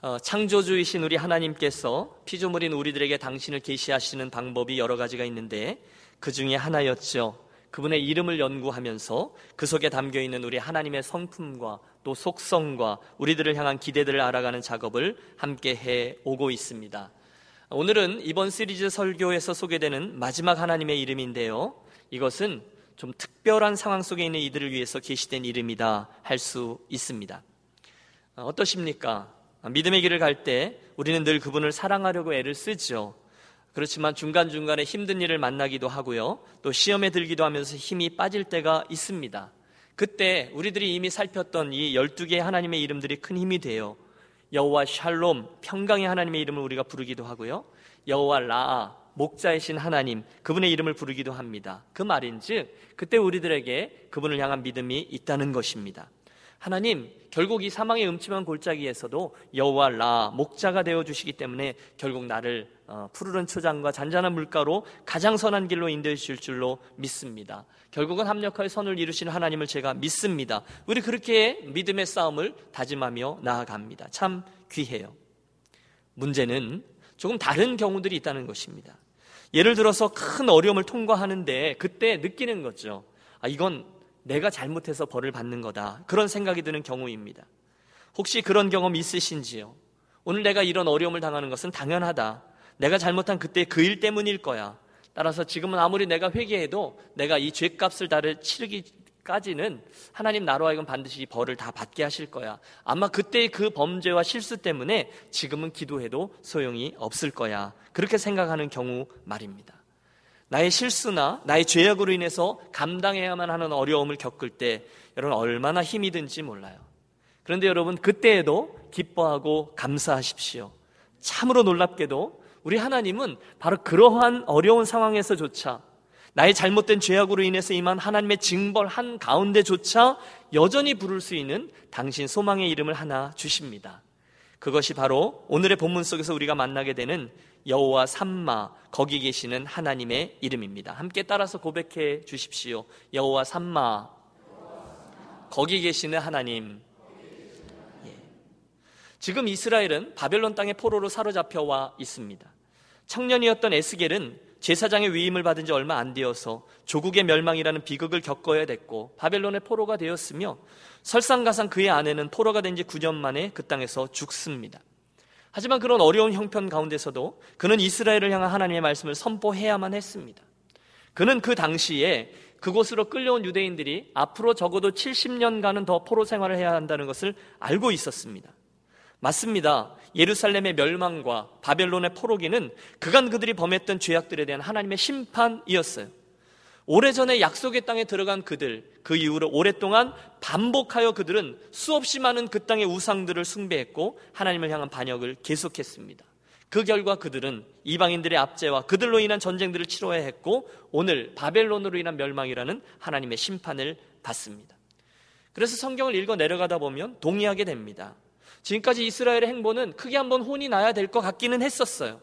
어, 창조주이신 우리 하나님께서 피조물인 우리들에게 당신을 계시하시는 방법이 여러 가지가 있는데 그 중에 하나였죠. 그분의 이름을 연구하면서 그 속에 담겨 있는 우리 하나님의 성품과 또 속성과 우리들을 향한 기대들을 알아가는 작업을 함께 해 오고 있습니다. 오늘은 이번 시리즈 설교에서 소개되는 마지막 하나님의 이름인데요. 이것은 좀 특별한 상황 속에 있는 이들을 위해서 계시된 이름이다 할 수 있습니다. 어떠십니까? 믿음의 길을 갈 때 우리는 늘 그분을 사랑하려고 애를 쓰죠. 그렇지만 중간중간에 힘든 일을 만나기도 하고요. 또 시험에 들기도 하면서 힘이 빠질 때가 있습니다. 그때 우리들이 이미 살폈던 이 12개의 하나님의 이름들이 큰 힘이 돼요. 여호와 샬롬, 평강의 하나님의 이름을 우리가 부르기도 하고요. 여호와 라아, 목자이신 하나님, 그분의 이름을 부르기도 합니다. 그 말인즉 그때 우리들에게 그분을 향한 믿음이 있다는 것입니다. 하나님 결국 이 사망의 음침한 골짜기에서도 여호와 라 목자가 되어 주시기 때문에 결국 나를 어, 푸르른 초장과 잔잔한 물가로 가장 선한 길로 인도해 주실 줄로 믿습니다. 결국은 합력하여 선을 이루시는 하나님을 제가 믿습니다. 우리 그렇게 믿음의 싸움을 다짐하며 나아갑니다. 참 귀해요. 문제는 조금 다른 경우들이 있다는 것입니다. 예를 들어서 큰 어려움을 통과하는데 그때 느끼는 거죠. 아, 이건 내가 잘못해서 벌을 받는 거다. 그런 생각이 드는 경우입니다. 혹시 그런 경험 있으신지요? 오늘 내가 이런 어려움을 당하는 것은 당연하다. 내가 잘못한 그때 그 일 때문일 거야. 따라서 지금은 아무리 내가 회개해도 내가 이 죄값을 다를 치르기까지는 하나님 나로 하여금 반드시 벌을 다 받게 하실 거야. 아마 그때의 그 범죄와 실수 때문에 지금은 기도해도 소용이 없을 거야. 그렇게 생각하는 경우 말입니다. 나의 실수나 나의 죄악으로 인해서 감당해야만 하는 어려움을 겪을 때 여러분 얼마나 힘이 든지 몰라요. 그런데 여러분 그때에도 기뻐하고 감사하십시오. 참으로 놀랍게도 우리 하나님은 바로 그러한 어려운 상황에서조차 나의 잘못된 죄악으로 인해서 임한 하나님의 징벌 한 가운데조차 여전히 부를 수 있는 당신 소망의 이름을 하나 주십니다. 그것이 바로 오늘의 본문 속에서 우리가 만나게 되는 여호와 삼마 거기 계시는 하나님의 이름입니다. 함께 따라서 고백해 주십시오. 여호와 삼마 거기 계시는 하나님. 예. 지금 이스라엘은 바벨론 땅의 포로로 사로잡혀 와 있습니다. 청년이었던 에스겔은 제사장의 위임을 받은 지 얼마 안 되어서 조국의 멸망이라는 비극을 겪어야 됐고 바벨론의 포로가 되었으며 설상가상 그의 아내는 포로가 된 지 9년 만에 그 땅에서 죽습니다. 하지만 그런 어려운 형편 가운데서도 그는 이스라엘을 향한 하나님의 말씀을 선포해야만 했습니다. 그는 그 당시에 그곳으로 끌려온 유대인들이 앞으로 적어도 70년간은 더 포로 생활을 해야 한다는 것을 알고 있었습니다. 맞습니다. 예루살렘의 멸망과 바벨론의 포로기는 그간 그들이 범했던 죄악들에 대한 하나님의 심판이었어요. 오래전에 약속의 땅에 들어간 그들, 그 이후로 오랫동안 반복하여 그들은 수없이 많은 그 땅의 우상들을 숭배했고 하나님을 향한 반역을 계속했습니다. 그 결과 그들은 이방인들의 압제와 그들로 인한 전쟁들을 치러야 했고 오늘 바벨론으로 인한 멸망이라는 하나님의 심판을 받습니다. 그래서 성경을 읽어 내려가다 보면 동의하게 됩니다. 지금까지 이스라엘의 행보는 크게 한번 혼이 나야 될 것 같기는 했었어요.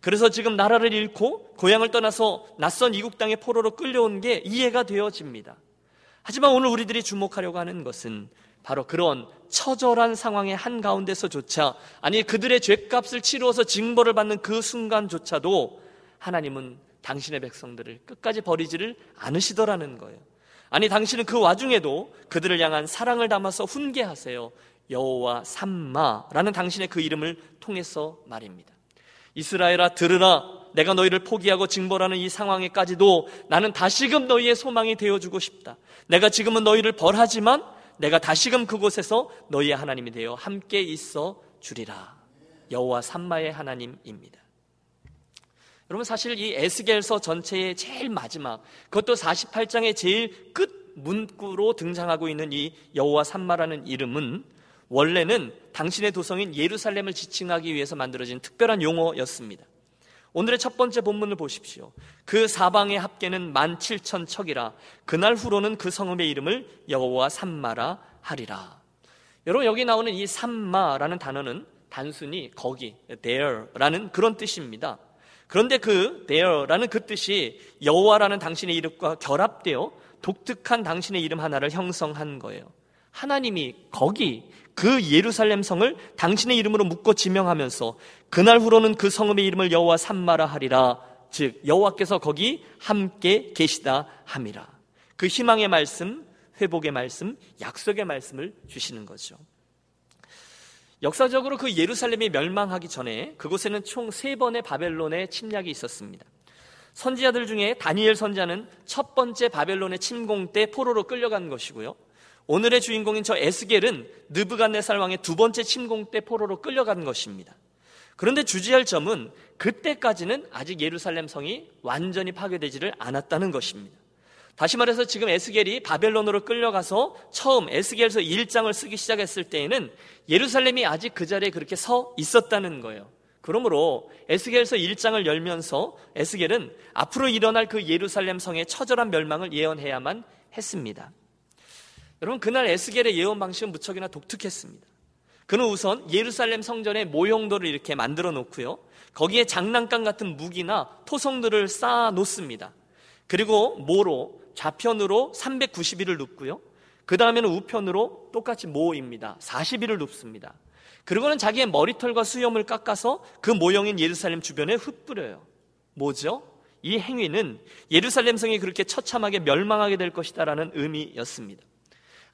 그래서 지금 나라를 잃고 고향을 떠나서 낯선 이국 땅의 포로로 끌려온 게 이해가 되어집니다. 하지만 오늘 우리들이 주목하려고 하는 것은 바로 그런 처절한 상황의 한가운데서조차 아니 그들의 죄값을 치루어서 징벌을 받는 그 순간조차도 하나님은 당신의 백성들을 끝까지 버리지를 않으시더라는 거예요. 아니 당신은 그 와중에도 그들을 향한 사랑을 담아서 훈계하세요. 여호와 삼마라는 당신의 그 이름을 통해서 말입니다. 이스라엘아 들으라 내가 너희를 포기하고 징벌하는 이 상황에까지도 나는 다시금 너희의 소망이 되어주고 싶다. 내가 지금은 너희를 벌하지만 내가 다시금 그곳에서 너희의 하나님이 되어 함께 있어 주리라. 여호와 삼마의 하나님입니다. 여러분 사실 이 에스겔서 전체의 제일 마지막 그것도 48장의 제일 끝 문구로 등장하고 있는 이 여호와 삼마라는 이름은 원래는 당신의 도성인 예루살렘을 지칭하기 위해서 만들어진 특별한 용어였습니다. 오늘의 첫 번째 본문을 보십시오. 그 사방의 합계는 만 칠천 척이라 그날 후로는 그 성읍의 이름을 여호와 삼마라 하리라. 여러분 여기 나오는 이 삼마라는 단어는 단순히 거기 there라는 그런 뜻입니다. 그런데 그 there라는 그 뜻이 여호와라는 당신의 이름과 결합되어 독특한 당신의 이름 하나를 형성한 거예요. 하나님이 거기 그 예루살렘 성을 당신의 이름으로 묶어 지명하면서 그날 후로는 그 성읍의 이름을 여호와 삼마라 하리라. 즉 여호와께서 거기 함께 계시다 함이라. 그 희망의 말씀 회복의 말씀 약속의 말씀을 주시는 거죠. 역사적으로 그 예루살렘이 멸망하기 전에 그곳에는 총 세 번의 바벨론의 침략이 있었습니다. 선지자들 중에 다니엘 선지자는 첫 번째 바벨론의 침공 때 포로로 끌려간 것이고요 오늘의 주인공인 저 에스겔은 느부갓네살 왕의 두 번째 침공 때 포로로 끌려간 것입니다. 그런데 주지할 점은 그때까지는 아직 예루살렘 성이 완전히 파괴되지를 않았다는 것입니다. 다시 말해서 지금 에스겔이 바벨론으로 끌려가서 처음 에스겔서 1장을 쓰기 시작했을 때에는 예루살렘이 아직 그 자리에 그렇게 서 있었다는 거예요. 그러므로 에스겔서 1장을 열면서 에스겔은 앞으로 일어날 그 예루살렘 성의 처절한 멸망을 예언해야만 했습니다. 여러분 그날 에스겔의 예언 방식은 무척이나 독특했습니다. 그는 우선 예루살렘 성전의 모형도를 이렇게 만들어 놓고요. 거기에 장난감 같은 무기나 토성들을 쌓아 놓습니다. 그리고 모로 좌편으로 390일을 눕고요. 그 다음에는 우편으로 똑같이 모입니다. 40일을 눕습니다. 그리고는 자기의 머리털과 수염을 깎아서 그 모형인 예루살렘 주변에 흩뿌려요. 뭐죠? 이 행위는 예루살렘 성이 그렇게 처참하게 멸망하게 될 것이다라는 의미였습니다.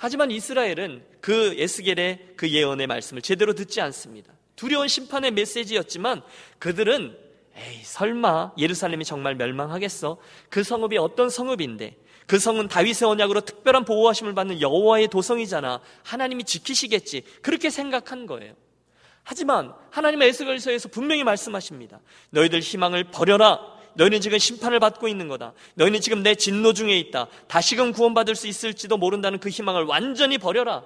하지만 이스라엘은 그 에스겔의 그 예언의 말씀을 제대로 듣지 않습니다. 두려운 심판의 메시지였지만 그들은 에이 설마 예루살렘이 정말 멸망하겠어? 그 성읍이 어떤 성읍인데 그 성은 다윗의 언약으로 특별한 보호하심을 받는 여호와의 도성이잖아. 하나님이 지키시겠지. 그렇게 생각한 거예요. 하지만 하나님의 에스겔서에서 분명히 말씀하십니다. 너희들 희망을 버려라. 너희는 지금 심판을 받고 있는 거다. 너희는 지금 내 진노 중에 있다. 다시금 구원받을 수 있을지도 모른다는 그 희망을 완전히 버려라.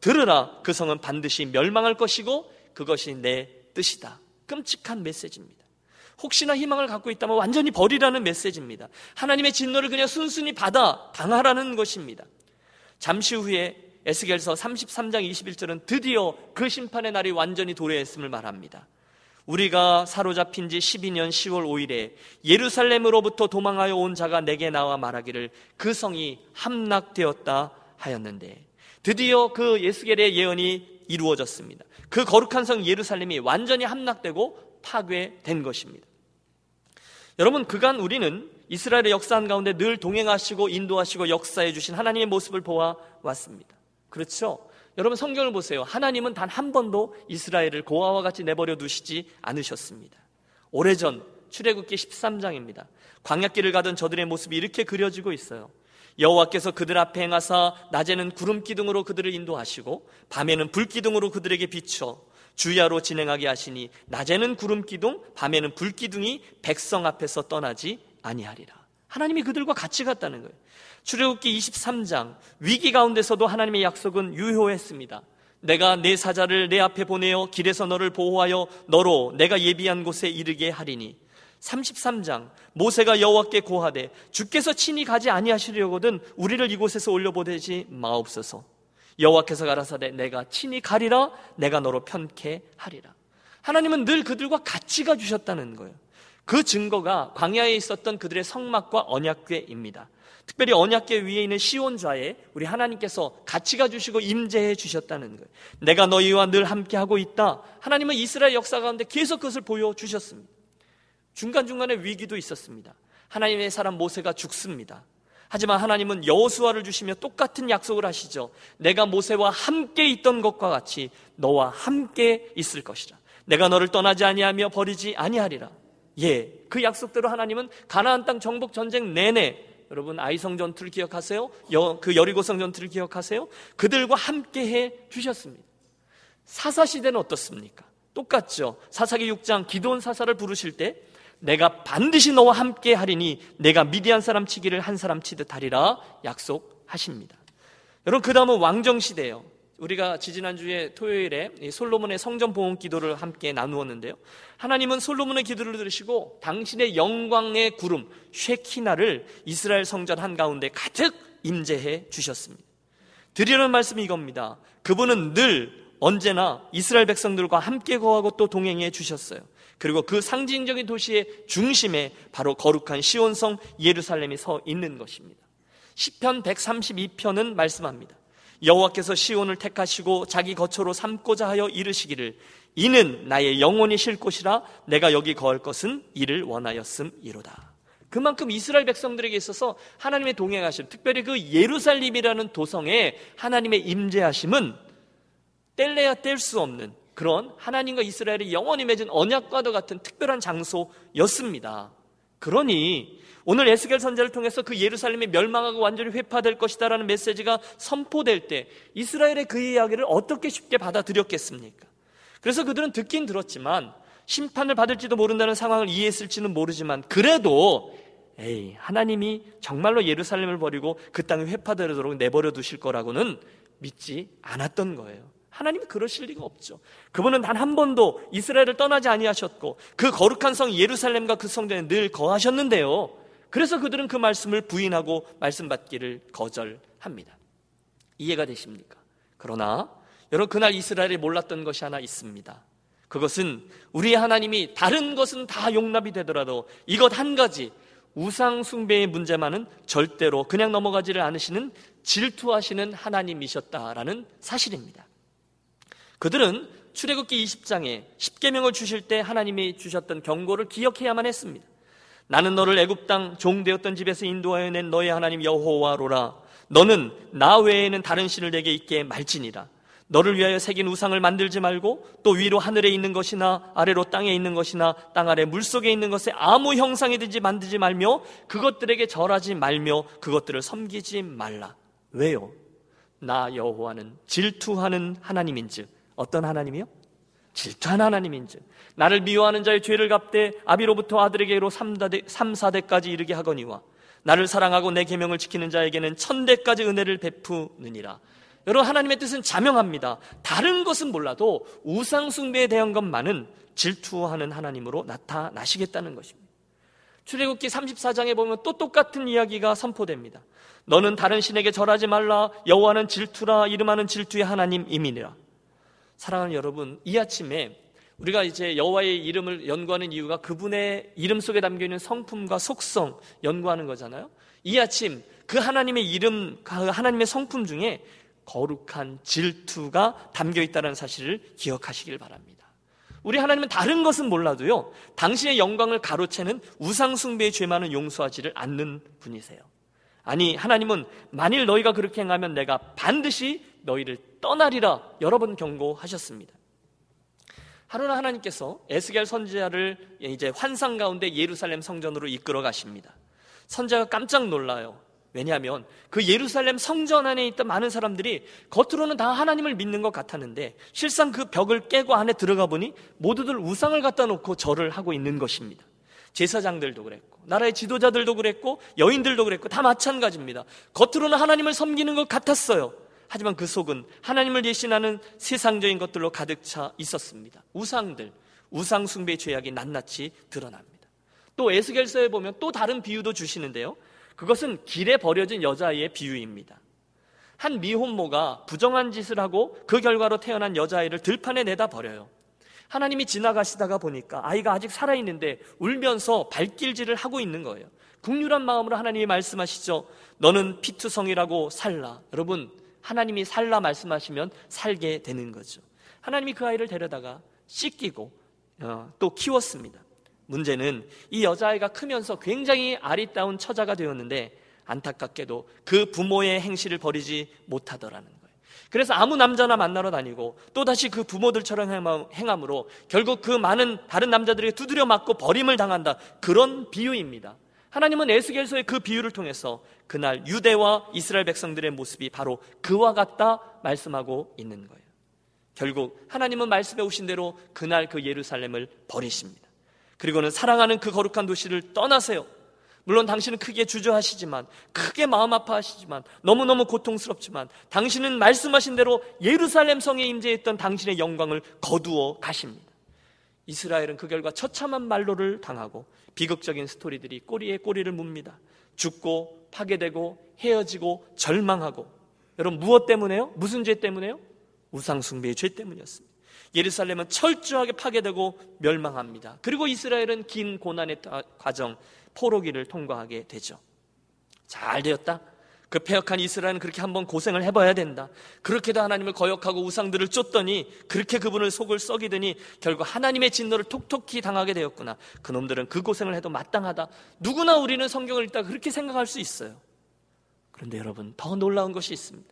들으라. 그 성은 반드시 멸망할 것이고 그것이 내 뜻이다. 끔찍한 메시지입니다. 혹시나 희망을 갖고 있다면 완전히 버리라는 메시지입니다. 하나님의 진노를 그냥 순순히 받아 당하라는 것입니다. 잠시 후에 에스겔서 33장 21절은 드디어 그 심판의 날이 완전히 도래했음을 말합니다. 우리가 사로잡힌 지 12년 10월 5일에 예루살렘으로부터 도망하여 온 자가 내게 나와 말하기를 그 성이 함락되었다 하였는데 드디어 그 예수겔의 예언이 이루어졌습니다. 그 거룩한 성 예루살렘이 완전히 함락되고 파괴된 것입니다. 여러분 그간 우리는 이스라엘의 역사 한 가운데 늘 동행하시고 인도하시고 역사해 주신 하나님의 모습을 보아 왔습니다. 그렇죠? 여러분 성경을 보세요. 하나님은 단 한 번도 이스라엘을 고아와 같이 내버려 두시지 않으셨습니다. 오래전 출애굽기 13장입니다. 광야길을 가던 저들의 모습이 이렇게 그려지고 있어요. 여호와께서 그들 앞에 행하사 낮에는 구름 기둥으로 그들을 인도하시고 밤에는 불 기둥으로 그들에게 비춰 주야로 진행하게 하시니 낮에는 구름 기둥 밤에는 불 기둥이 백성 앞에서 떠나지 아니하리라. 하나님이 그들과 같이 갔다는 거예요. 출애굽기 23장 위기 가운데서도 하나님의 약속은 유효했습니다. 내가 내 사자를 내 앞에 보내어 길에서 너를 보호하여 너로 내가 예비한 곳에 이르게 하리니 33장 모세가 여호와께 고하되 주께서 친히 가지 아니하시려거든 우리를 이곳에서 올려 보내지 마옵소서 여호와께서 가라사대 내가 친히 가리라 내가 너로 편케 하리라 하나님은 늘 그들과 같이 가 주셨다는 거예요 그 증거가 광야에 있었던 그들의 성막과 언약궤입니다 특별히 언약계 위에 있는 시온좌에 우리 하나님께서 같이 가주시고 임재해 주셨다는 거예요. 내가 너희와 늘 함께하고 있다. 하나님은 이스라엘 역사 가운데 계속 그것을 보여주셨습니다. 중간중간에 위기도 있었습니다. 하나님의 사람 모세가 죽습니다. 하지만 하나님은 여호수아를 주시며 똑같은 약속을 하시죠. 내가 모세와 함께 있던 것과 같이 너와 함께 있을 것이라. 내가 너를 떠나지 아니하며 버리지 아니하리라. 예, 그 약속대로 하나님은 가나안 땅 정복 전쟁 내내 여러분 아이성 전투를 기억하세요? 여, 그 여리고성 전투를 기억하세요? 그들과 함께 해 주셨습니다. 사사 시대는 어떻습니까? 똑같죠. 사사기 6장 기도원 사사를 부르실 때 내가 반드시 너와 함께 하리니 내가 미디안 사람 치기를 한 사람 치듯 하리라 약속하십니다. 여러분 그 다음은 왕정 시대예요. 우리가 지지난주에 토요일에 솔로몬의 성전 보험 기도를 함께 나누었는데요. 하나님은 솔로몬의 기도를 들으시고 당신의 영광의 구름 쉐키나를 이스라엘 성전 한가운데 가득 임재해 주셨습니다. 드리는 말씀이 이겁니다. 그분은 늘 언제나 이스라엘 백성들과 함께 거하고 또 동행해 주셨어요. 그리고 그 상징적인 도시의 중심에 바로 거룩한 시온성 예루살렘이 서 있는 것입니다. 시편 132편은 말씀합니다. 여호와께서 시온을 택하시고 자기 거처로 삼고자 하여 이르시기를 이는 나의 영혼이 쉴 곳이라 내가 여기 거할 것은 이를 원하였음이로다. 그만큼 이스라엘 백성들에게 있어서 하나님의 동행하심, 특별히 그 예루살렘이라는 도성에 하나님의 임재하심은 뗄래야 뗄 수 없는 그런 하나님과 이스라엘이 영원히 맺은 언약과도 같은 특별한 장소였습니다. 그러니 오늘 에스겔 선제를 통해서 그 예루살렘이 멸망하고 완전히 회파될 것이다라는 메시지가 선포될 때 이스라엘의 그 이야기를 어떻게 쉽게 받아들였겠습니까? 그래서 그들은 듣긴 들었지만 심판을 받을지도 모른다는 상황을 이해했을지는 모르지만 그래도 에이 하나님이 정말로 예루살렘을 버리고 그 땅에 회파되도록 내버려 두실 거라고는 믿지 않았던 거예요. 하나님이 그러실 리가 없죠. 그분은 단 한 번도 이스라엘을 떠나지 아니하셨고 그 거룩한 성 예루살렘과 그 성전에 늘 거하셨는데요. 그래서 그들은 그 말씀을 부인하고 말씀 받기를 거절합니다. 이해가 되십니까? 그러나 여러분 그날 이스라엘이 몰랐던 것이 하나 있습니다. 그것은 우리 하나님이 다른 것은 다 용납이 되더라도 이것 한 가지 우상 숭배의 문제만은 절대로 그냥 넘어가지를 않으시는 질투하시는 하나님이셨다라는 사실입니다. 그들은 출애굽기 20장에 10계명을 주실 때 하나님이 주셨던 경고를 기억해야만 했습니다. 나는 너를 애굽 땅 종되었던 집에서 인도하여 낸 너의 하나님 여호와로라. 너는 나 외에는 다른 신을 내게 있게 말지니라. 너를 위하여 새긴 우상을 만들지 말고 또 위로 하늘에 있는 것이나 아래로 땅에 있는 것이나 땅 아래 물 속에 있는 것에 아무 형상이든지 만들지 말며 그것들에게 절하지 말며 그것들을 섬기지 말라. 왜요? 나 여호와는 질투하는 하나님인즉 어떤 하나님이요? 질투하는 하나님인 즉 나를 미워하는 자의 죄를 갚되 아비로부터 아들에게로 3, 4대까지 이르게 하거니와 나를 사랑하고 내 계명을 지키는 자에게는 천대까지 은혜를 베푸느니라. 여러분 하나님의 뜻은 자명합니다. 다른 것은 몰라도 우상 숭배에 대한 것만은 질투하는 하나님으로 나타나시겠다는 것입니다. 출애굽기 34장에 보면 또 똑같은 이야기가 선포됩니다. 너는 다른 신에게 절하지 말라 여호와는 질투라 이름하는 질투의 하나님임이니라. 사랑하는 여러분, 이 아침에 우리가 이제 여호와의 이름을 연구하는 이유가 그분의 이름 속에 담겨 있는 성품과 속성 연구하는 거잖아요. 이 아침 그 하나님의 이름, 그 하나님의 성품 중에 거룩한 질투가 담겨 있다는 사실을 기억하시길 바랍니다. 우리 하나님은 다른 것은 몰라도요, 당신의 영광을 가로채는 우상숭배의 죄만은 용서하지를 않는 분이세요. 아니, 하나님은 만일 너희가 그렇게 행하면 내가 반드시 너희를 떠나리라 여러 번 경고하셨습니다. 하루나 하나님께서 에스겔 선지자를 이제 환상 가운데 예루살렘 성전으로 이끌어 가십니다. 선지자가 깜짝 놀라요. 왜냐하면 그 예루살렘 성전 안에 있던 많은 사람들이 겉으로는 다 하나님을 믿는 것 같았는데 실상 그 벽을 깨고 안에 들어가 보니 모두들 우상을 갖다 놓고 절을 하고 있는 것입니다. 제사장들도 그랬고 나라의 지도자들도 그랬고 여인들도 그랬고 다 마찬가지입니다. 겉으로는 하나님을 섬기는 것 같았어요. 하지만 그 속은 하나님을 예신하는 세상적인 것들로 가득 차 있었습니다. 우상들, 우상 숭배 죄악이 낱낱이 드러납니다. 또 에스겔서에 보면 또 다른 비유도 주시는데요. 그것은 길에 버려진 여자아이의 비유입니다. 한 미혼모가 부정한 짓을 하고 그 결과로 태어난 여자아이를 들판에 내다 버려요. 하나님이 지나가시다가 보니까 아이가 아직 살아있는데 울면서 발길질을 하고 있는 거예요. 국률한 마음으로 하나님이 말씀하시죠. 너는 피투성이라고 살라. 여러분, 하나님이 살라 말씀하시면 살게 되는 거죠. 하나님이 그 아이를 데려다가 씻기고 어, 또 키웠습니다. 문제는 이 여자아이가 크면서 굉장히 아리따운 처자가 되었는데 안타깝게도 그 부모의 행실을 버리지 못하더라는 거예요. 그래서 아무 남자나 만나러 다니고 또다시 그 부모들처럼 행함으로 결국 그 많은 다른 남자들에게 두드려 맞고 버림을 당한다. 그런 비유입니다. 하나님은 에스겔서의 그 비유를 통해서 그날 유대와 이스라엘 백성들의 모습이 바로 그와 같다 말씀하고 있는 거예요. 결국 하나님은 말씀해 오신 대로 그날 그 예루살렘을 버리십니다. 그리고는 사랑하는 그 거룩한 도시를 떠나세요. 물론 당신은 크게 주저하시지만, 크게 마음 아파하시지만, 너무너무 고통스럽지만, 당신은 말씀하신 대로 예루살렘 성에 임재했던 당신의 영광을 거두어 가십니다. 이스라엘은 그 결과 처참한 말로를 당하고 비극적인 스토리들이 꼬리에 꼬리를 뭅니다. 죽고 파괴되고 헤어지고 절망하고 여러분 무엇 때문에요? 무슨 죄 때문에요? 우상숭배의 죄 때문이었습니다. 예루살렘은 철저하게 파괴되고 멸망합니다. 그리고 이스라엘은 긴 고난의 과정 포로기를 통과하게 되죠. 잘 되었다. 그 폐역한 이스라엘은 그렇게 한번 고생을 해봐야 된다. 그렇게도 하나님을 거역하고 우상들을 쫓더니 그렇게 그분을 속을 썩이더니 결국 하나님의 진노를 톡톡히 당하게 되었구나. 그 놈들은 그 고생을 해도 마땅하다. 누구나 우리는 성경을 읽다 그렇게 생각할 수 있어요. 그런데 여러분 더 놀라운 것이 있습니다.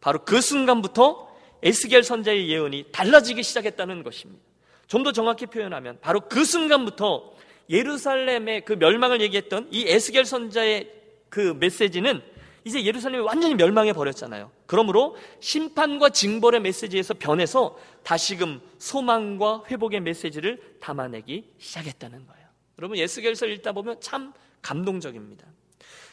바로 그 순간부터 에스겔 선자의 예언이 달라지기 시작했다는 것입니다. 좀 더 정확히 표현하면 바로 그 순간부터 예루살렘의 그 멸망을 얘기했던 이 에스겔 선자의 그 메시지는 이제 예루살렘이 완전히 멸망해 버렸잖아요. 그러므로 심판과 징벌의 메시지에서 변해서 다시금 소망과 회복의 메시지를 담아내기 시작했다는 거예요. 여러분 예수겔서 읽다 보면 참 감동적입니다.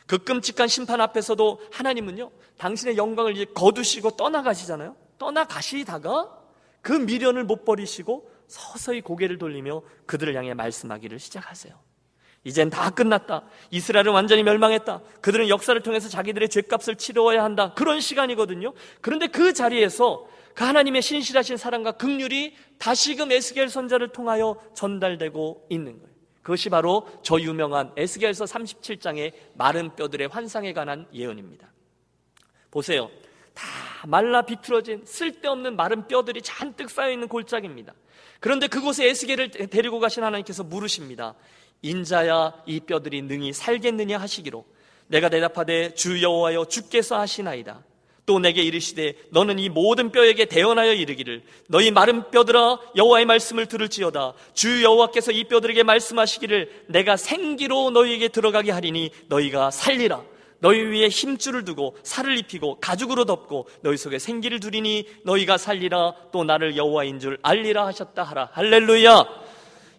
그 끔찍한 심판 앞에서도 하나님은요 당신의 영광을 이제 거두시고 떠나가시잖아요. 떠나가시다가 그 미련을 못 버리시고 서서히 고개를 돌리며 그들을 향해 말씀하기를 시작하세요. 이젠 다 끝났다. 이스라엘은 완전히 멸망했다. 그들은 역사를 통해서 자기들의 죄값을 치러야 한다. 그런 시간이거든요. 그런데 그 자리에서 그 하나님의 신실하신 사랑과 극률이 다시금 에스겔 선자를 통하여 전달되고 있는 거예요. 그것이 바로 저 유명한 에스겔서 37장의 마른 뼈들의 환상에 관한 예언입니다. 보세요. 다 말라 비틀어진 쓸데없는 마른 뼈들이 잔뜩 쌓여 있는 골짜기입니다. 그런데 그곳에 에스겔을 데리고 가신 하나님께서 물으십니다. 인자야 이 뼈들이 능히 살겠느냐 하시기로 내가 대답하되 주 여호와여 주께서 하시나이다. 또 내게 이르시되 너는 이 모든 뼈에게 대언하여 이르기를 너희 마른 뼈들아 여호와의 말씀을 들을지어다. 주 여호와께서 이 뼈들에게 말씀하시기를 내가 생기로 너희에게 들어가게 하리니 너희가 살리라. 너희 위에 힘줄을 두고 살을 입히고 가죽으로 덮고 너희 속에 생기를 두리니 너희가 살리라. 또 나를 여호와인 줄 알리라 하셨다 하라. 할렐루야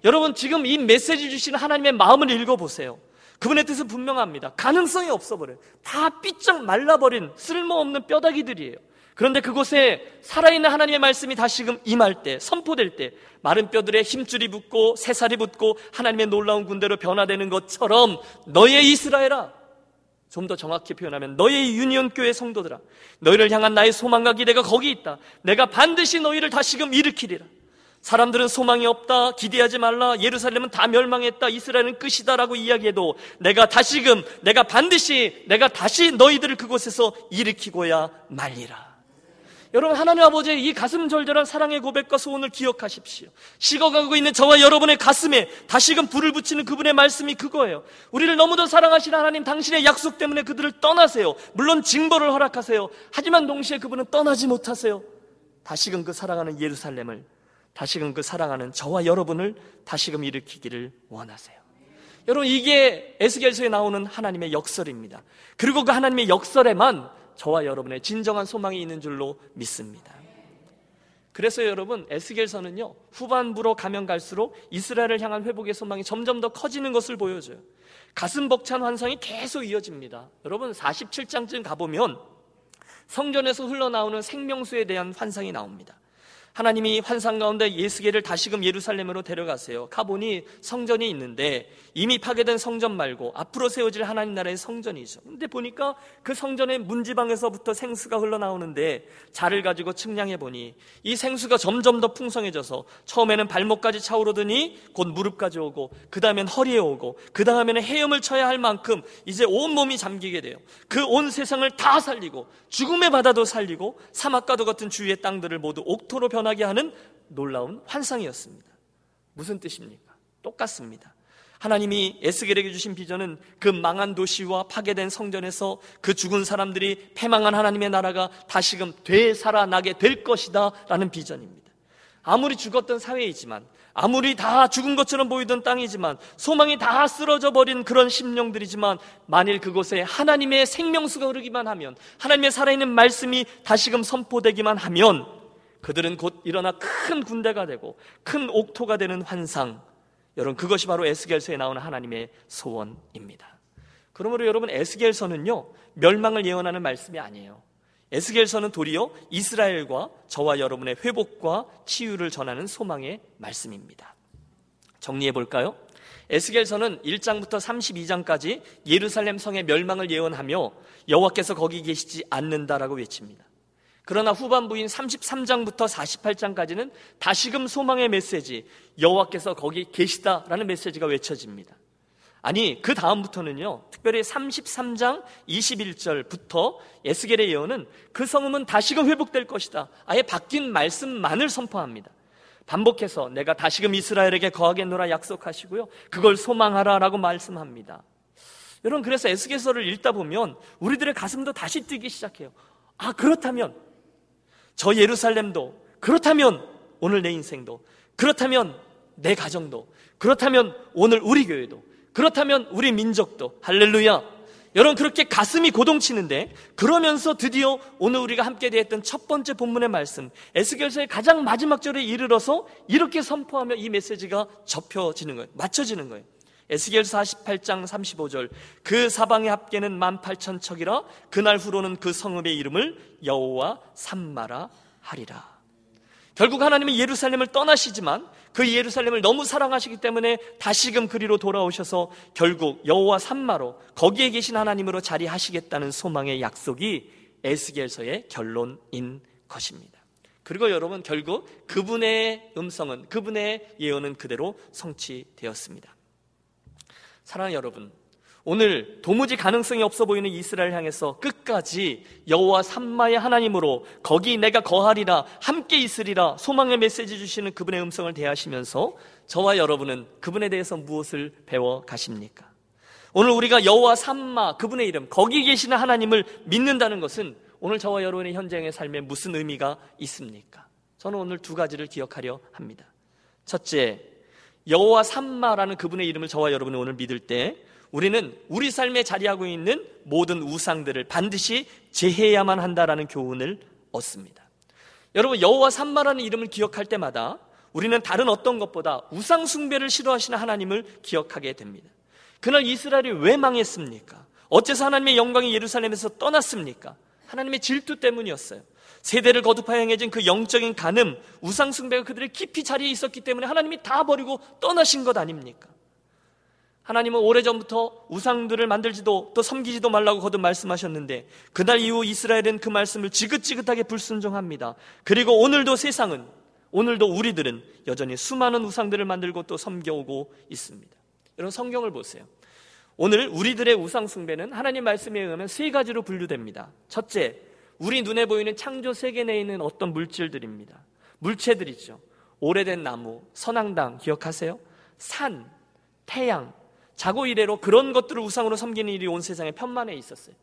여러분 지금 이 메시지 주시는 하나님의 마음을 읽어보세요. 그분의 뜻은 분명합니다. 가능성이 없어버려요. 다 삐쩍 말라버린 쓸모없는 뼈다귀들이에요. 그런데 그곳에 살아있는 하나님의 말씀이 다시금 임할 때, 선포될 때, 마른 뼈들에 힘줄이 붙고 새살이 붙고 하나님의 놀라운 군대로 변화되는 것처럼 너의 이스라엘아, 좀 더 정확히 표현하면 너의 유니온 교회 성도들아, 너희를 향한 나의 소망과 기대가 거기 있다. 내가 반드시 너희를 다시금 일으키리라. 사람들은 소망이 없다, 기대하지 말라, 예루살렘은 다 멸망했다, 이스라엘은 끝이다라고 이야기해도 내가 다시금, 내가 반드시, 내가 다시 너희들을 그곳에서 일으키고야 말리라. 여러분, 하나님 아버지의 이 가슴 절절한 사랑의 고백과 소원을 기억하십시오. 식어가고 있는 저와 여러분의 가슴에 다시금 불을 붙이는 그분의 말씀이 그거예요. 우리를 너무도 사랑하시는 하나님 당신의 약속 때문에 그들을 떠나세요. 물론 징벌을 허락하세요. 하지만 동시에 그분은 떠나지 못하세요. 다시금 그 사랑하는 예루살렘을 다시금 그 사랑하는 저와 여러분을 다시금 일으키기를 원하세요. 여러분 이게 에스겔서에 나오는 하나님의 역설입니다. 그리고 그 하나님의 역설에만 저와 여러분의 진정한 소망이 있는 줄로 믿습니다. 그래서 여러분 에스겔서는요 후반부로 가면 갈수록 이스라엘을 향한 회복의 소망이 점점 더 커지는 것을 보여줘요. 가슴 벅찬 환상이 계속 이어집니다. 여러분 47장쯤 가보면 성전에서 흘러나오는 생명수에 대한 환상이 나옵니다. 하나님이 환상 가운데 예수계를 다시금 예루살렘으로 데려가세요. 가보니 성전이 있는데 이미 파괴된 성전 말고 앞으로 세워질 하나님 나라의 성전이죠. 근데 보니까 그 성전의 문지방에서부터 생수가 흘러나오는데 자를 가지고 측량해 보니 이 생수가 점점 더 풍성해져서 처음에는 발목까지 차오르더니 곧 무릎까지 오고 그 다음엔 허리에 오고 그 다음에는 헤엄을 쳐야 할 만큼 이제 온 몸이 잠기게 돼요. 그 온 세상을 다 살리고 죽음의 바다도 살리고 사막과도 같은 주위의 땅들을 모두 옥토로 변 변하게 하는 놀라운 환상이었습니다. 무슨 뜻입니까? 똑같습니다. 하나님이 에스겔에게 주신 비전은 그 망한 도시와 파괴된 성전에서 그 죽은 사람들이 패망한 하나님의 나라가 다시금 되살아나게 될 것이다 라는 비전입니다. 아무리 죽었던 사회이지만 아무리 다 죽은 것처럼 보이던 땅이지만 소망이 다 쓰러져 버린 그런 심령들이지만 만일 그곳에 하나님의 생명수가 흐르기만 하면 하나님의 살아있는 말씀이 다시금 선포되기만 하면 그들은 곧 일어나 큰 군대가 되고 큰 옥토가 되는 환상. 여러분 그것이 바로 에스겔서에 나오는 하나님의 소원입니다. 그러므로 여러분 에스겔서는요 멸망을 예언하는 말씀이 아니에요. 에스겔서는 도리어 이스라엘과 저와 여러분의 회복과 치유를 전하는 소망의 말씀입니다. 정리해 볼까요? 에스겔서는 1장부터 32장까지 예루살렘 성의 멸망을 예언하며 여호와께서 거기 계시지 않는다라고 외칩니다. 그러나 후반부인 33장부터 48장까지는 다시금 소망의 메시지, 여호와께서 거기 계시다라는 메시지가 외쳐집니다. 아니, 그 다음부터는요, 특별히 33장 21절부터 에스겔의 예언은 그 성음은 다시금 회복될 것이다. 아예 바뀐 말씀만을 선포합니다. 반복해서 내가 다시금 이스라엘에게 거하겠노라 약속하시고요. 그걸 소망하라 라고 말씀합니다. 여러분, 그래서 에스겔서를 읽다 보면 우리들의 가슴도 다시 뛰기 시작해요. 아, 그렇다면 저 예루살렘도 그렇다면 오늘 내 인생도 그렇다면 내 가정도 그렇다면 오늘 우리 교회도 그렇다면 우리 민족도 할렐루야. 여러분 그렇게 가슴이 고동치는데 그러면서 드디어 오늘 우리가 함께 대했던 첫 번째 본문의 말씀 에스겔서의 가장 마지막 절에 이르러서 이렇게 선포하며 이 메시지가 접혀지는 거예요. 맞춰지는 거예요. 에스겔 48장 35절 그 사방의 합계는 18,000척이라 그날 후로는 그 성읍의 이름을 여호와 삼마라 하리라. 결국 하나님은 예루살렘을 떠나시지만 그 예루살렘을 너무 사랑하시기 때문에 다시금 그리로 돌아오셔서 결국 여호와 산마로 거기에 계신 하나님으로 자리하시겠다는 소망의 약속이 에스겔서의 결론인 것입니다. 그리고 여러분 결국 그분의 음성은 그분의 예언은 그대로 성취되었습니다. 사랑하는 여러분, 오늘 도무지 가능성이 없어 보이는 이스라엘 향해서 끝까지 여호와 삼마의 하나님으로 거기 내가 거하리라 함께 있으리라 소망의 메시지 주시는 그분의 음성을 대하시면서 저와 여러분은 그분에 대해서 무엇을 배워 가십니까? 오늘 우리가 여호와 삼마 그분의 이름 거기 계시는 하나님을 믿는다는 것은 오늘 저와 여러분의 현장의 삶에 무슨 의미가 있습니까? 저는 오늘 두 가지를 기억하려 합니다. 첫째, 여호와 삼마라는 그분의 이름을 저와 여러분이 오늘 믿을 때 우리는 우리 삶에 자리하고 있는 모든 우상들을 반드시 제해야만 한다라는 교훈을 얻습니다. 여러분 여호와 산마라는 이름을 기억할 때마다 우리는 다른 어떤 것보다 우상 숭배를 싫어하시는 하나님을 기억하게 됩니다. 그날 이스라엘이 왜 망했습니까? 어째서 하나님의 영광이 예루살렘에서 떠났습니까? 하나님의 질투 때문이었어요. 세대를 거듭하여 행해진 그 영적인 간음, 우상 숭배가 그들의 깊이 자리에 있었기 때문에 하나님이 다 버리고 떠나신 것 아닙니까? 하나님은 오래전부터 우상들을 만들지도 또 섬기지도 말라고 거듭 말씀하셨는데 그날 이후 이스라엘은 그 말씀을 지긋지긋하게 불순종합니다. 그리고 오늘도 세상은 오늘도 우리들은 여전히 수많은 우상들을 만들고 또 섬겨오고 있습니다. 여러분 성경을 보세요. 오늘 우리들의 우상 숭배는 하나님 말씀에 의하면 세 가지로 분류됩니다. 첫째, 우리 눈에 보이는 창조 세계 내에 있는 어떤 물질들입니다. 물체들이죠. 오래된 나무, 선앙당 기억하세요? 산, 태양, 자고 이래로 그런 것들을 우상으로 섬기는 일이 온 세상에 편만해 있었어요.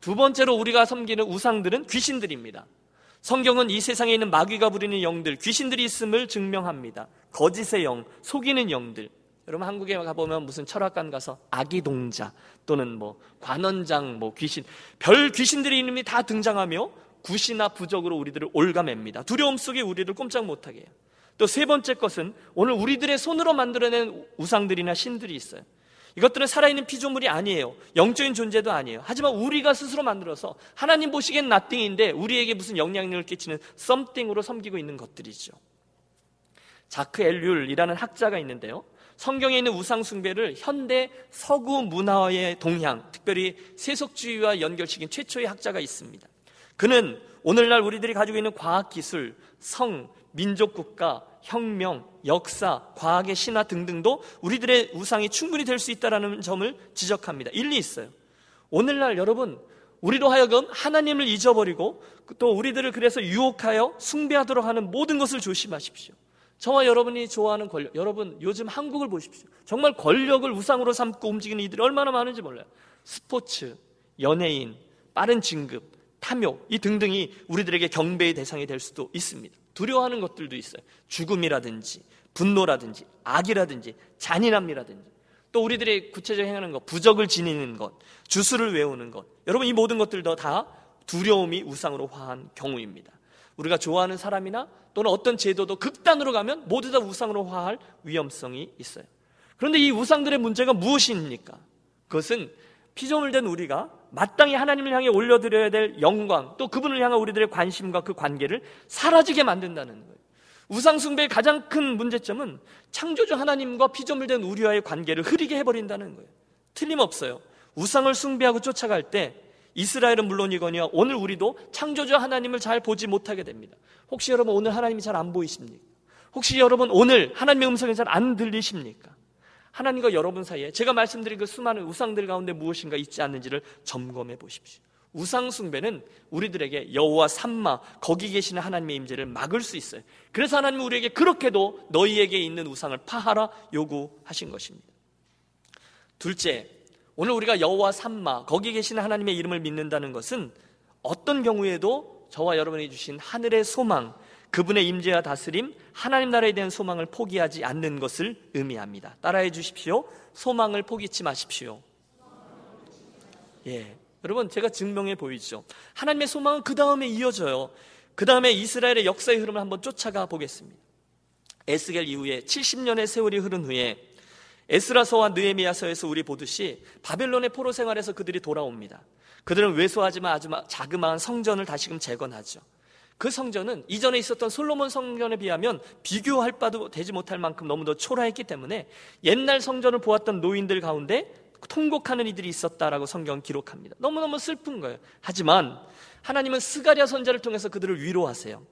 두 번째로 우리가 섬기는 우상들은 귀신들입니다. 성경은 이 세상에 있는 마귀가 부리는 영들, 귀신들이 있음을 증명합니다. 거짓의 영, 속이는 영들. 여러분 한국에 가보면 무슨 철학관 가서 아기 동자 또는 뭐 관원장, 뭐 귀신, 별 귀신들의 이름이 다 등장하며 구시나 부적으로 우리들을 올가맵니다. 두려움 속에 우리를 꼼짝 못하게 해요. 또 세 번째 것은 오늘 우리들의 손으로 만들어낸 우상들이나 신들이 있어요. 이것들은 살아있는 피조물이 아니에요. 영적인 존재도 아니에요. 하지만 우리가 스스로 만들어서 하나님 보시기엔 나띵인데 우리에게 무슨 영향력을 끼치는 썸띵으로 섬기고 있는 것들이죠. 자크 엘률이라는 학자가 있는데요. 성경에 있는 우상숭배를 현대 서구 문화의 동향, 특별히 세속주의와 연결시킨 최초의 학자가 있습니다. 그는 오늘날 우리들이 가지고 있는 과학기술, 성, 민족국가, 혁명, 역사, 과학의 신화 등등도 우리들의 우상이 충분히 될 수 있다는 점을 지적합니다. 일리 있어요. 오늘날 여러분, 우리로 하여금 하나님을 잊어버리고 또 우리들을 그래서 유혹하여 숭배하도록 하는 모든 것을 조심하십시오. 저와 여러분이 좋아하는 권력, 여러분 요즘 한국을 보십시오. 정말 권력을 우상으로 삼고 움직이는 이들이 얼마나 많은지 몰라요. 스포츠, 연예인, 빠른 진급, 탐욕, 이 등등이 우리들에게 경배의 대상이 될 수도 있습니다. 두려워하는 것들도 있어요. 죽음이라든지, 분노라든지, 악이라든지, 잔인함이라든지. 또 우리들의 구체적으로 행하는 것, 부적을 지니는 것, 주술을 외우는 것. 여러분, 이 모든 것들도 다 두려움이 우상으로 화한 경우입니다. 우리가 좋아하는 사람이나 또는 어떤 제도도 극단으로 가면 모두 다 우상으로 화할 위험성이 있어요. 그런데 이 우상들의 문제가 무엇입니까? 그것은 피조물 된 우리가 마땅히 하나님을 향해 올려드려야 될 영광, 또 그분을 향한 우리들의 관심과 그 관계를 사라지게 만든다는 거예요. 우상숭배의 가장 큰 문제점은 창조주 하나님과 피조물된 우리와의 관계를 흐리게 해버린다는 거예요. 틀림없어요. 우상을 숭배하고 쫓아갈 때 이스라엘은 물론이거니와 오늘 우리도 창조주 하나님을 잘 보지 못하게 됩니다. 혹시 여러분 오늘 하나님이 잘 안 보이십니까? 혹시 여러분 오늘 하나님의 음성이 잘 안 들리십니까? 하나님과 여러분 사이에 제가 말씀드린 그 수많은 우상들 가운데 무엇인가 있지 않는지를 점검해 보십시오. 우상 숭배는 우리들에게 여호와 삼마 거기 계시는 하나님의 임재를 막을 수 있어요. 그래서 하나님은 우리에게 그렇게도 너희에게 있는 우상을 파하라 요구하신 것입니다. 둘째, 오늘 우리가 여호와 삼마 거기 계시는 하나님의 이름을 믿는다는 것은 어떤 경우에도 저와 여러분이 주신 하늘의 소망, 그분의 임재와 다스림, 하나님 나라에 대한 소망을 포기하지 않는 것을 의미합니다. 따라해 주십시오. 소망을 포기치 마십시오. 예. 여러분, 제가 증명해 보이죠. 하나님의 소망은 그 다음에 이어져요. 그 다음에 이스라엘의 역사의 흐름을 한번 쫓아가 보겠습니다. 에스겔 이후에 70년의 세월이 흐른 후에 에스라서와 느에미야서에서 우리 보듯이 바벨론의 포로 생활에서 그들이 돌아옵니다. 그들은 왜소하지만 아주 자그마한 성전을 다시금 재건하죠. 그 성전은 이전에 있었던 솔로몬 성전에 비하면 비교할 바도 되지 못할 만큼 너무도 초라했기 때문에 옛날 성전을 보았던 노인들 가운데 통곡하는 이들이 있었다라고 성경 기록합니다. 너무너무 슬픈 거예요. 하지만 하나님은 스가랴 선자를 통해서 그들을 위로하세요.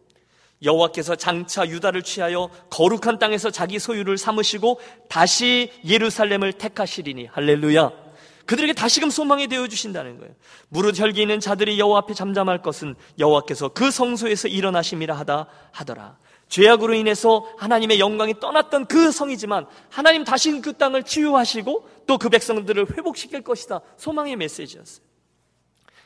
여호와께서 장차 유다를 취하여 거룩한 땅에서 자기 소유를 삼으시고 다시 예루살렘을 택하시리니 할렐루야. 그들에게 다시금 소망이 되어 주신다는 거예요. 무릇 혈기 있는 자들이 여호와 앞에 잠잠할 것은 여호와께서 그 성소에서 일어나심이라 하다 하더라. 죄악으로 인해서 하나님의 영광이 떠났던 그 성이지만 하나님 다시 그 땅을 치유하시고 또 그 백성들을 회복시킬 것이다. 소망의 메시지였어요.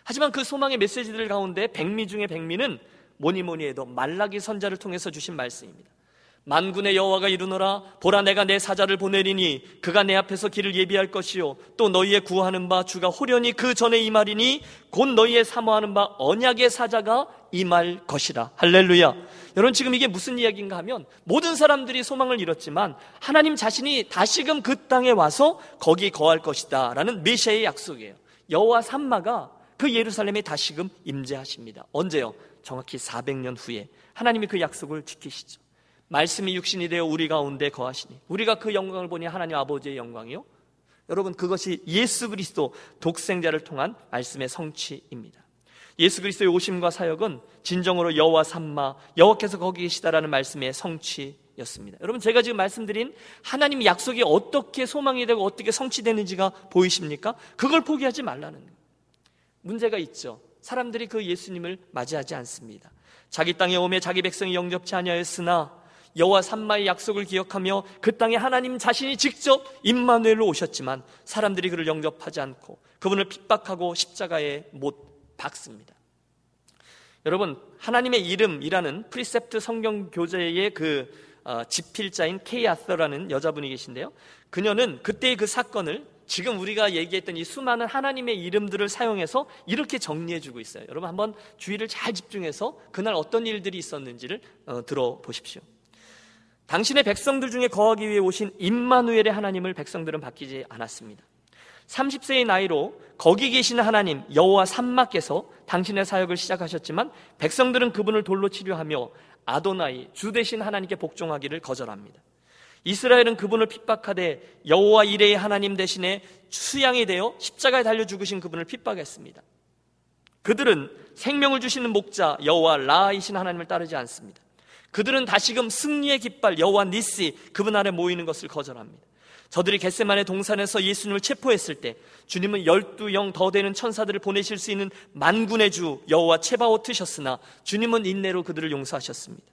하지만 그 소망의 메시지들 가운데 백미 중의 백미는 뭐니 뭐니 해도 말라기 선자를 통해서 주신 말씀입니다. 만군의 여호와가 이르노라 보라 내가 내 사자를 보내리니 그가 내 앞에서 길을 예비할 것이요 또 너희의 구하는 바 주가 호련히 그 전에 임하리니 곧 너희의 사모하는 바 언약의 사자가 임할 것이라. 할렐루야. 여러분 지금 이게 무슨 이야기인가 하면 모든 사람들이 소망을 잃었지만 하나님 자신이 다시금 그 땅에 와서 거기 거할 것이다 라는 메시아의 약속이에요. 여호와 삼마가 그 예루살렘에 다시금 임재하십니다 언제요? 정확히 400년 후에 하나님이 그 약속을 지키시죠 말씀이 육신이 되어 우리 가운데 거하시니 우리가 그 영광을 보니 하나님 아버지의 영광이요. 여러분 그것이 예수 그리스도 독생자를 통한 말씀의 성취입니다. 예수 그리스도의 오심과 사역은 진정으로 여호와 삼마 여호와께서 거기 계시다라는 말씀의 성취였습니다. 여러분 제가 지금 말씀드린 하나님 약속이 어떻게 소망이 되고 어떻게 성취되는지가 보이십니까? 그걸 포기하지 말라는 거예요. 문제가 있죠. 사람들이 그 예수님을 맞이하지 않습니다. 자기 땅에 오매 자기 백성이 영접치 아니하였으나 여호와 삼마의 약속을 기억하며 그 땅에 하나님 자신이 직접 임마누엘로 오셨지만 사람들이 그를 영접하지 않고 그분을 핍박하고 십자가에 못 박습니다. 여러분 하나님의 이름이라는 프리셉트 성경 교재의 그 어, 집필자인 케이 아서라는 여자분이 계신데요. 그녀는 그때의 그 사건을 지금 우리가 얘기했던 이 수많은 하나님의 이름들을 사용해서 이렇게 정리해주고 있어요. 여러분 한번 주의를 잘 집중해서 그날 어떤 일들이 있었는지를 어, 들어보십시오. 당신의 백성들 중에 거하기 위해 오신 임마누엘의 하나님을 백성들은 바뀌지 않았습니다. 30세의 나이로 거기 계시는 하나님 여호와 삼마께서 당신의 사역을 시작하셨지만 백성들은 그분을 돌로 치료하며 아도나이 주 대신 하나님께 복종하기를 거절합니다. 이스라엘은 그분을 핍박하되 여호와 이레의 하나님 대신에 수양이 되어 십자가에 달려 죽으신 그분을 핍박했습니다. 그들은 생명을 주시는 목자 여호와 라이신 하나님을 따르지 않습니다. 그들은 다시금 승리의 깃발 여호와 니시 그분 아래 모이는 것을 거절합니다. 저들이 겟세만의 동산에서 예수님을 체포했을 때 주님은 열두 영 더 되는 천사들을 보내실 수 있는 만군의 주 여호와 체바오트셨으나 주님은 인내로 그들을 용서하셨습니다.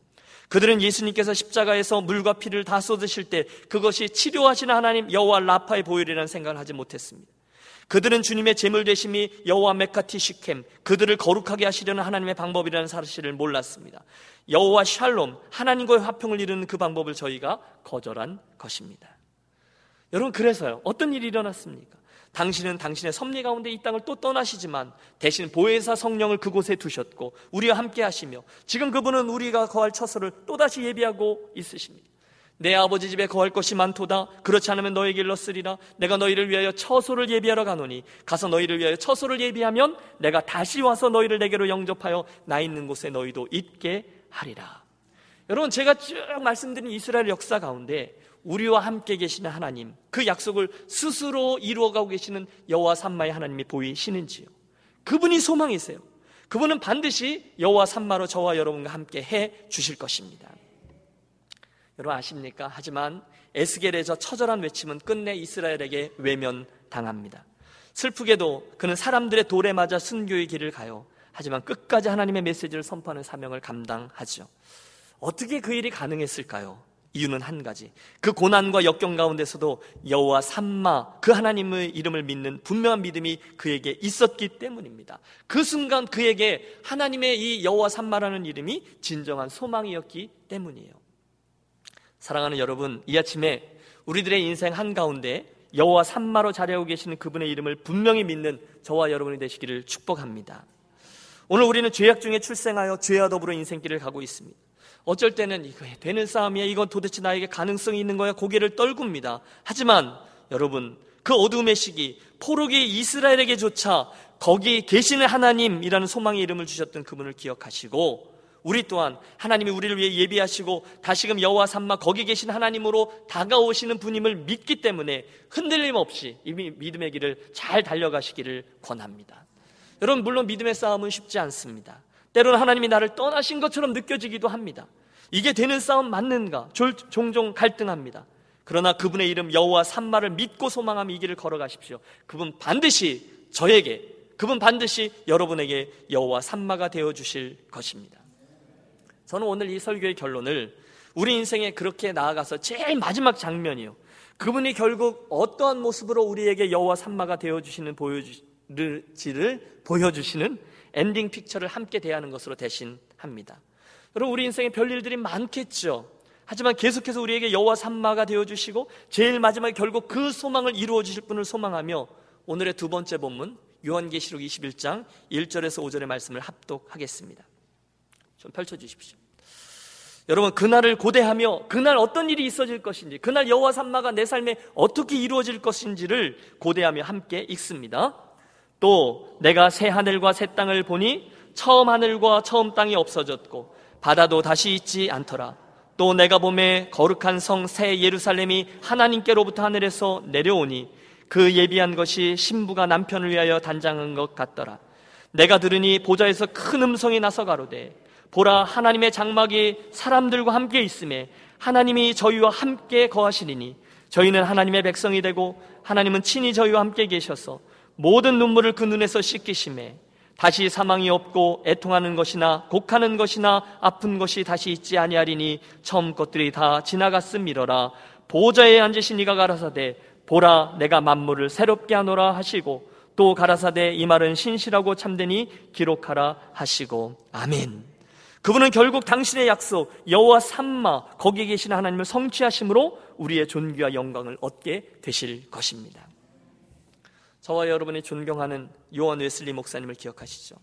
그들은 예수님께서 십자가에서 물과 피를 다 쏟으실 때 그것이 치료하시는 하나님 여호와 라파의 보혈이라는 생각을 하지 못했습니다. 그들은 주님의 제물 되심이 여호와 메카티 시캠 그들을 거룩하게 하시려는 하나님의 방법이라는 사실을 몰랐습니다. 여호와 샬롬 하나님과의 화평을 이루는 그 방법을 저희가 거절한 것입니다. 여러분 그래서요. 어떤 일이 일어났습니까? 당신은 당신의 섭리 가운데 이 땅을 또 떠나시지만 대신 보혜사 성령을 그곳에 두셨고 우리와 함께 하시며 지금 그분은 우리가 거할 처소를 또다시 예비하고 있으십니다. 내 아버지 집에 거할 것이 많도다. 그렇지 않으면 너에게 일렀으리라. 내가 너희를 위하여 처소를 예비하러 가노니 가서 너희를 위하여 처소를 예비하면 내가 다시 와서 너희를 내게로 영접하여 나 있는 곳에 너희도 있게 하리라. 여러분 제가 쭉 말씀드린 이스라엘 역사 가운데 우리와 함께 계시는 하나님 그 약속을 스스로 이루어가고 계시는 여호와 삼마의 하나님이 보이시는지요? 그분이 소망이세요. 그분은 반드시 여호와 삼마로 저와 여러분과 함께 해 주실 것입니다. 여러분 아십니까? 하지만 에스겔의 저 처절한 외침은 끝내 이스라엘에게 외면당합니다. 슬프게도 그는 사람들의 돌에 맞아 순교의 길을 가요. 하지만 끝까지 하나님의 메시지를 선포하는 사명을 감당하죠. 어떻게 그 일이 가능했을까요? 이유는 한 가지. 그 고난과 역경 가운데서도 여호와 삼마 그 하나님의 이름을 믿는 분명한 믿음이 그에게 있었기 때문입니다. 그 순간 그에게 하나님의 이 여호와 삼마라는 이름이 진정한 소망이었기 때문이에요. 사랑하는 여러분, 이 아침에 우리들의 인생 한 가운데 여호와 산마로 자리하고 계시는 그분의 이름을 분명히 믿는 저와 여러분이 되시기를 축복합니다. 오늘 우리는 죄악 중에 출생하여 죄와 더불어 인생길을 가고 있습니다. 어쩔 때는 이거 되는 싸움이야. 이건 도대체 나에게 가능성이 있는 거야. 고개를 떨굽니다. 하지만 여러분, 그 어두움의 시기, 포로기 이스라엘에게조차 거기 계시는 하나님이라는 소망의 이름을 주셨던 그분을 기억하시고 우리 또한 하나님이 우리를 위해 예비하시고 다시금 여호와 삼마 거기 계신 하나님으로 다가오시는 분임을 믿기 때문에 흔들림 없이 이 믿음의 길을 잘 달려가시기를 권합니다. 여러분 물론 믿음의 싸움은 쉽지 않습니다. 때로는 하나님이 나를 떠나신 것처럼 느껴지기도 합니다. 이게 되는 싸움 맞는가? 종종 갈등합니다. 그러나 그분의 이름 여호와 삼마를 믿고 소망하며 이 길을 걸어가십시오. 그분 반드시 저에게 그분 반드시 여러분에게 여호와 삼마가 되어 주실 것입니다. 저는 오늘 이 설교의 결론을 우리 인생에 그렇게 나아가서 제일 마지막 장면이요. 그분이 결국 어떠한 모습으로 우리에게 여호와 산마가 되어 주시는 보여주 지를 보여주시는 엔딩 픽처를 함께 대하는 것으로 대신합니다. 여러분 우리 인생에 별일들이 많겠죠. 하지만 계속해서 우리에게 여호와 산마가 되어 주시고 제일 마지막에 결국 그 소망을 이루어 주실 분을 소망하며 오늘의 두 번째 본문 요한계시록 21장 1절에서 5절의 말씀을 합독하겠습니다. 좀 펼쳐 주십시오. 여러분 그날을 고대하며 그날 어떤 일이 있어질 것인지 그날 여호와 삼마가 내 삶에 어떻게 이루어질 것인지를 고대하며 함께 읽습니다. 또 내가 새 하늘과 새 땅을 보니 처음 하늘과 처음 땅이 없어졌고 바다도 다시 있지 않더라. 또 내가 봄에 거룩한 성 새 예루살렘이 하나님께로부터 하늘에서 내려오니 그 예비한 것이 신부가 남편을 위하여 단장한 것 같더라. 내가 들으니 보좌에서 큰 음성이 나서 가로되 보라 하나님의 장막이 사람들과 함께 있음에 하나님이 저희와 함께 거하시리니 저희는 하나님의 백성이 되고 하나님은 친히 저희와 함께 계셔서 모든 눈물을 그 눈에서 씻기심에 다시 사망이 없고 애통하는 것이나 곡하는 것이나 아픈 것이 다시 있지 아니하리니 처음 것들이 다 지나갔음이러라 보좌에 앉으신 이가 가라사대 보라 내가 만물을 새롭게 하노라 하시고 또 가라사대 이 말은 신실하고 참되니 기록하라 하시고 아멘. 그분은 결국 당신의 약속 여호와 삼마 거기에 계신 하나님을 성취하심으로 우리의 존귀와 영광을 얻게 되실 것입니다. 저와 여러분이 존경하는 요한 웨슬리 목사님을 기억하시죠?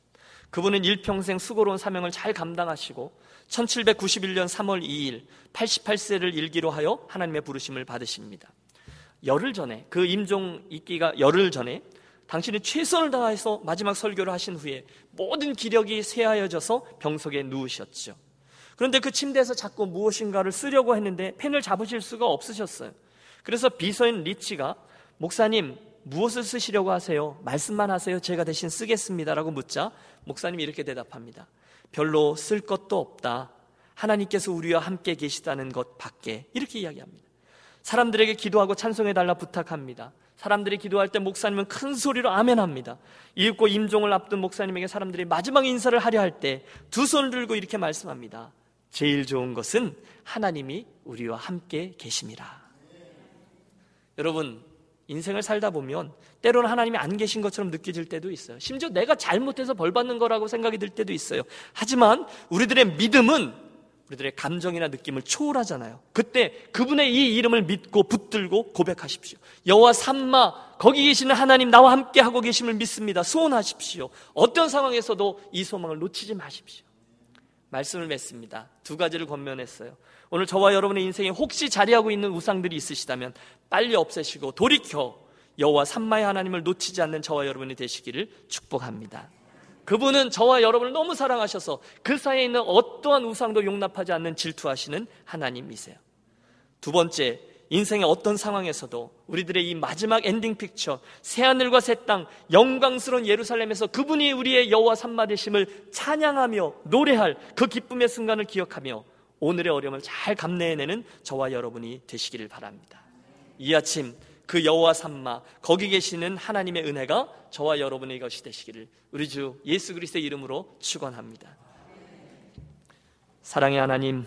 그분은 일평생 수고로운 사명을 잘 감당하시고 1791년 3월 2일 88세를 일기로 하여 하나님의 부르심을 받으십니다. 열흘 전에 그 임종 있기가 열흘 전에 당신이 최선을 다해서 마지막 설교를 하신 후에 모든 기력이 쇠하여져서 병석에 누우셨죠. 그런데 그 침대에서 자꾸 무엇인가를 쓰려고 했는데 펜을 잡으실 수가 없으셨어요. 그래서 비서인 리치가 목사님 무엇을 쓰시려고 하세요? 말씀만 하세요. 제가 대신 쓰겠습니다라고 묻자 목사님이 이렇게 대답합니다. 별로 쓸 것도 없다. 하나님께서 우리와 함께 계시다는 것 밖에 이렇게 이야기합니다. 사람들에게 기도하고 찬송해 달라 부탁합니다. 사람들이 기도할 때 목사님은 큰 소리로 아멘합니다. 이윽고 임종을 앞둔 목사님에게 사람들이 마지막 인사를 하려 할 때 두 손을 들고 이렇게 말씀합니다. 제일 좋은 것은 하나님이 우리와 함께 계심이라. 여러분, 인생을 살다 보면 때로는 하나님이 안 계신 것처럼 느껴질 때도 있어요. 심지어 내가 잘못해서 벌 받는 거라고 생각이 들 때도 있어요. 하지만 우리들의 믿음은 우리들의 감정이나 느낌을 초월하잖아요. 그때 그분의 이 이름을 믿고 붙들고 고백하십시오. 여호와 삼마 거기 계시는 하나님 나와 함께 하고 계심을 믿습니다. 소원하십시오. 어떤 상황에서도 이 소망을 놓치지 마십시오. 말씀을 맺습니다. 두 가지를 권면했어요. 오늘 저와 여러분의 인생에 혹시 자리하고 있는 우상들이 있으시다면 빨리 없애시고 돌이켜 여호와 삼마의 하나님을 놓치지 않는 저와 여러분이 되시기를 축복합니다. 그분은 저와 여러분을 너무 사랑하셔서 그 사이에 있는 어떠한 우상도 용납하지 않는 질투하시는 하나님이세요. 두 번째, 인생의 어떤 상황에서도 우리들의 이 마지막 ending picture, 새하늘과 새 땅, 영광스러운 예루살렘에서 그분이 우리의 여호와 삼마 되심을 찬양하며 노래할 그 기쁨의 순간을 기억하며 오늘의 어려움을 잘 감내해내는 저와 여러분이 되시기를 바랍니다. 이 아침 그 여호와 삼마 거기 계시는 하나님의 은혜가 저와 여러분의 것이 되시기를 우리 주 예수 그리스도의 이름으로 축원합니다. 사랑의 하나님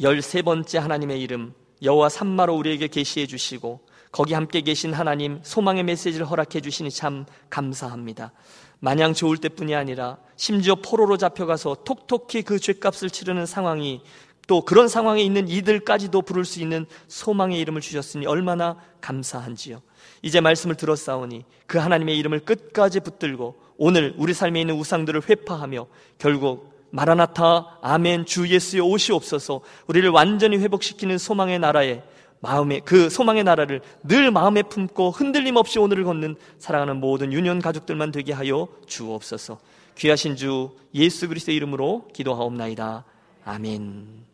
열세 번째 하나님의 이름 여호와 삼마로 우리에게 계시해 주시고 거기 함께 계신 하나님 소망의 메시지를 허락해 주시니 참 감사합니다. 마냥 좋을 때뿐이 아니라 심지어 포로로 잡혀가서 톡톡히 그 죄값을 치르는 상황이 또 그런 상황에 있는 이들까지도 부를 수 있는 소망의 이름을 주셨으니 얼마나 감사한지요. 이제 말씀을 들었사오니 그 하나님의 이름을 끝까지 붙들고 오늘 우리 삶에 있는 우상들을 회파하며 결국 마라나타 아멘 주 예수의 오시옵소서 우리를 완전히 회복시키는 소망의 나라에 마음에 그 소망의 나라를 늘 마음에 품고 흔들림 없이 오늘을 걷는 사랑하는 모든 유년 가족들만 되게 하여 주옵소서. 귀하신 주 예수 그리스도의 이름으로 기도하옵나이다. 아멘.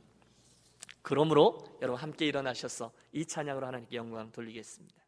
그러므로 여러분 함께 일어나셔서 이 찬양으로 하나님께 영광 돌리겠습니다.